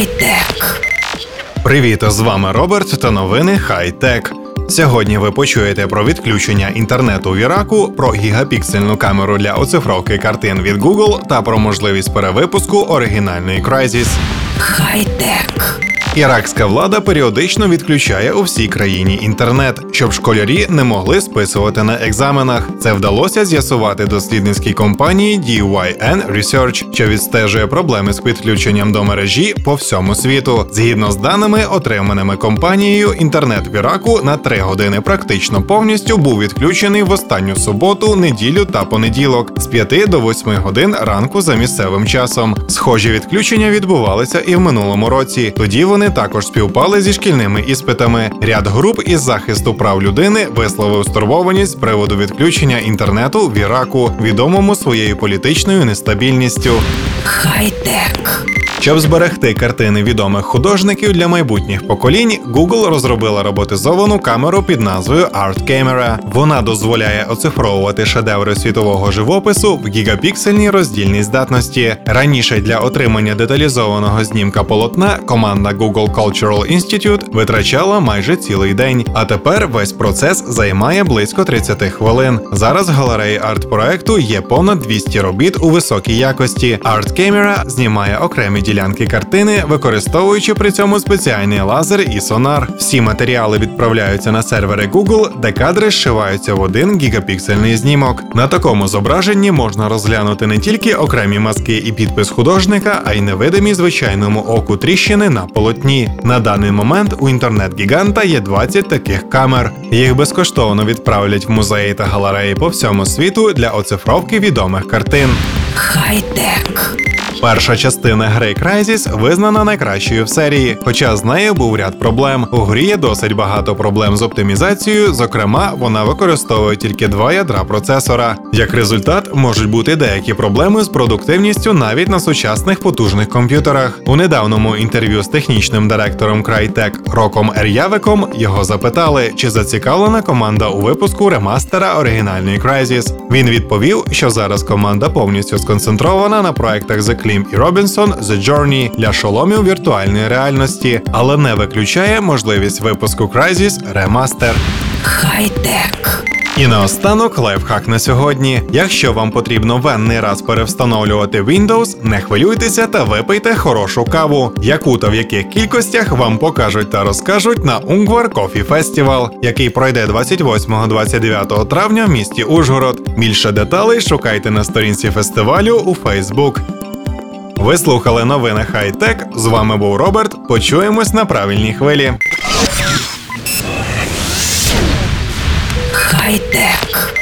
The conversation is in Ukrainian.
Хай-тек. Привіт, з вами Роберт та новини Хай-Тек. Сьогодні ви почуєте про відключення інтернету в Іраку, про гігапіксельну камеру для оцифровки картин від Google та про можливість перевипуску оригінальної Crysis. Хай-тек. Іракська влада періодично відключає у всій країні інтернет, щоб школярі не могли списувати на екзаменах. Це вдалося з'ясувати дослідницькій компанії DYN Research, що відстежує проблеми з підключенням до мережі по всьому світу. Згідно з даними, отриманими компанією, інтернет в Іраку на 3 години практично повністю був відключений в останню суботу, неділю та понеділок з 5 до 8 годин ранку за місцевим часом. Схожі відключення відбувалися і в минулому році. Тоді вони також співпали зі шкільними іспитами. Ряд груп із захисту прав людини висловив стурбованість з приводу відключення інтернету в Іраку, відомому своєю політичною нестабільністю. Хай-тек. Щоб зберегти картини відомих художників для майбутніх поколінь, Google розробила роботизовану камеру під назвою Art Camera. Вона дозволяє оцифровувати шедеври світового живопису в гігапіксельній роздільній здатності. Раніше для отримання деталізованого знімка полотна команда Google Cultural Institute витрачала майже цілий день. А тепер весь процес займає близько 30 хвилин. Зараз галереї арт-проекту є понад 200 робіт у високій якості. Art Camera знімає окремі ділянки картини, використовуючи при цьому спеціальний лазер і сонар. Всі матеріали відправляються на сервери Google, де кадри зшиваються в один гігапіксельний знімок. На такому зображенні можна розглянути не тільки окремі мазки і підпис художника, а й невидимі звичайному оку тріщини на полотні. На даний момент у інтернет-гіганта є 20 таких камер. Їх безкоштовно відправлять в музеї та галереї по всьому світу для оцифровки відомих картин. Хай-тек. Перша частина гри Crysis визнана найкращою в серії, хоча з нею був ряд проблем. У грі є досить багато проблем з оптимізацією. Зокрема, вона використовує тільки два ядра процесора. Як результат, можуть бути деякі проблеми з продуктивністю навіть на сучасних потужних комп'ютерах. У недавньому інтерв'ю з технічним директором Crytek Роком Ер'явиком його запитали, чи зацікавлена команда у випуску ремастера оригінальної Crysis. Він відповів, що зараз команда повністю сконцентрована на проектах The Клім і Робінсон The Journey для шоломів віртуальної реальності, але не виключає можливість випуску Crysis Remaster. Хай-тек. І наостанок лайфхак на сьогодні. Якщо вам потрібно венний раз перевстановлювати Windows, не хвилюйтеся та випийте хорошу каву, яку та в яких кількостях вам покажуть та розкажуть на Ungvar Coffee Festival, який пройде 28-29 травня в місті Ужгород. Більше деталей шукайте на сторінці фестивалю у Facebook. Ви слухали новини Хай-Тек. З вами був Роберт. Почуємось на правильній хвилі. Хай-тек.